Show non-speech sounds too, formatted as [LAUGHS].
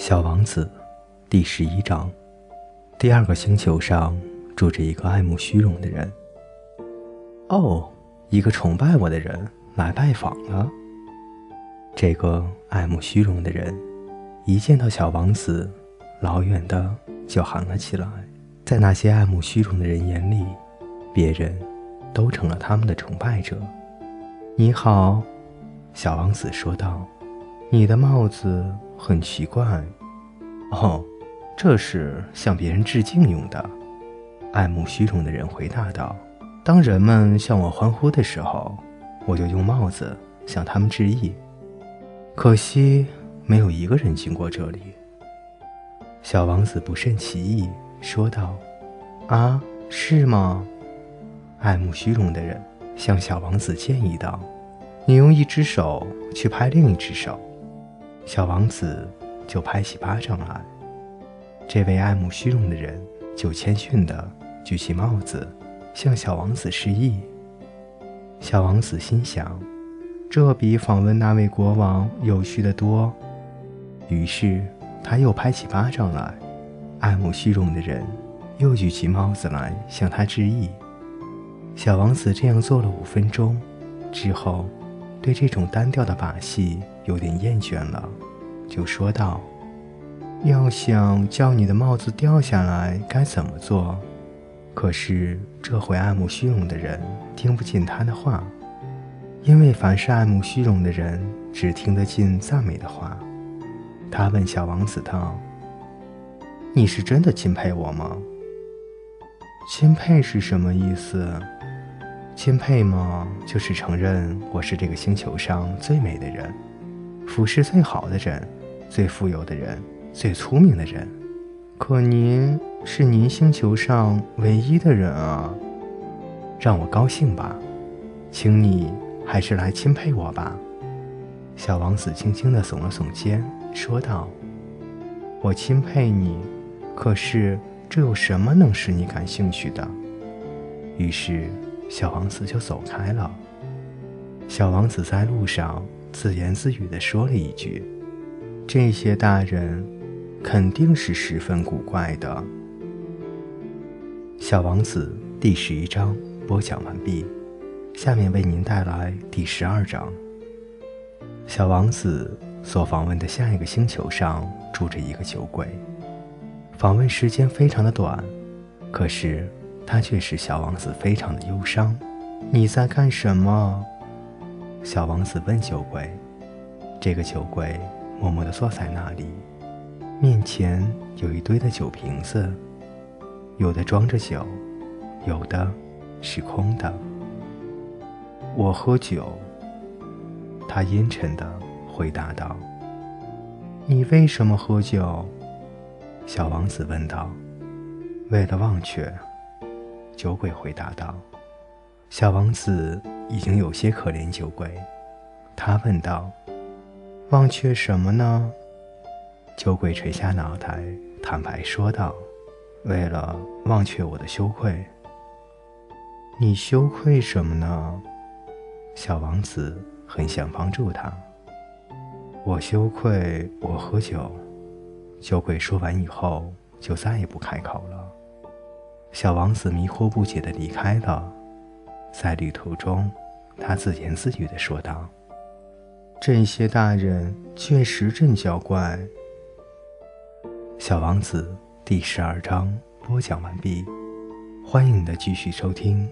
小王子，第十一章。第二个星球上住着一个爱慕虚荣的人。哦，一个崇拜我的人来拜访了。这个爱慕虚荣的人一见到小王子，老远的就喊了起来。在那些爱慕虚荣的人眼里，别人都成了他们的崇拜者。你好，小王子说道。你的帽子很奇怪，哦，这是向别人致敬用的。爱慕虚荣的人回答道：“当人们向我欢呼的时候，我就用帽子向他们致意。可惜没有一个人经过这里。”小王子不甚其意，说道：“啊，是吗？” [LAUGHS] 爱慕虚荣的人向小王子建议道：“你用一只手去拍另一只手。”小王子就拍起巴掌来，这位爱慕虚荣的人就谦逊地举起帽子，向小王子示意。小王子心想，这比访问那位国王有趣的多。于是他又拍起巴掌来，爱慕虚荣的人又举起帽子来向他致意。小王子这样做了五分钟之后。对这种单调的把戏有点厌倦了，就说道：“要想叫你的帽子掉下来，该怎么做？”可是这回爱慕虚荣的人听不进他的话，因为凡是爱慕虚荣的人只听得进赞美的话。他问小王子道：“你是真的钦佩我吗？”“钦佩是什么意思？”钦佩吗？就是承认我是这个星球上最美的人，服饰最好的人，最富有的人，最聪明的人。可您是您星球上唯一的人啊！让我高兴吧，请你还是来钦佩我吧。小王子轻轻地耸了耸肩，说道：“我钦佩你，可是这有什么能使你感兴趣的？”于是。小王子就走开了。小王子在路上自言自语地说了一句：“这些大人肯定是十分古怪的。”小王子第十一章播讲完毕，下面为您带来第十二章。小王子所访问的下一个星球上住着一个酒鬼，访问时间非常的短，可是。他却使小王子非常的忧伤。你在干什么？小王子问酒鬼。这个酒鬼默默地坐在那里，面前有一堆的酒瓶子，有的装着酒，有的是空的。我喝酒。他阴沉地回答道。你为什么喝酒？小王子问道。为了忘却。酒鬼回答道：“小王子已经有些可怜酒鬼。”他问道：“忘却什么呢？”酒鬼垂下脑袋，坦白说道：“为了忘却我的羞愧。”你羞愧什么呢？小王子很想帮助他。我羞愧我喝酒。酒鬼说完以后，就再也不开口了。小王子迷惑不解地离开了，在旅途中，他自言自语地说道：“这些大人确实真娇怪。”小王子第十二章播讲完毕，欢迎你的继续收听。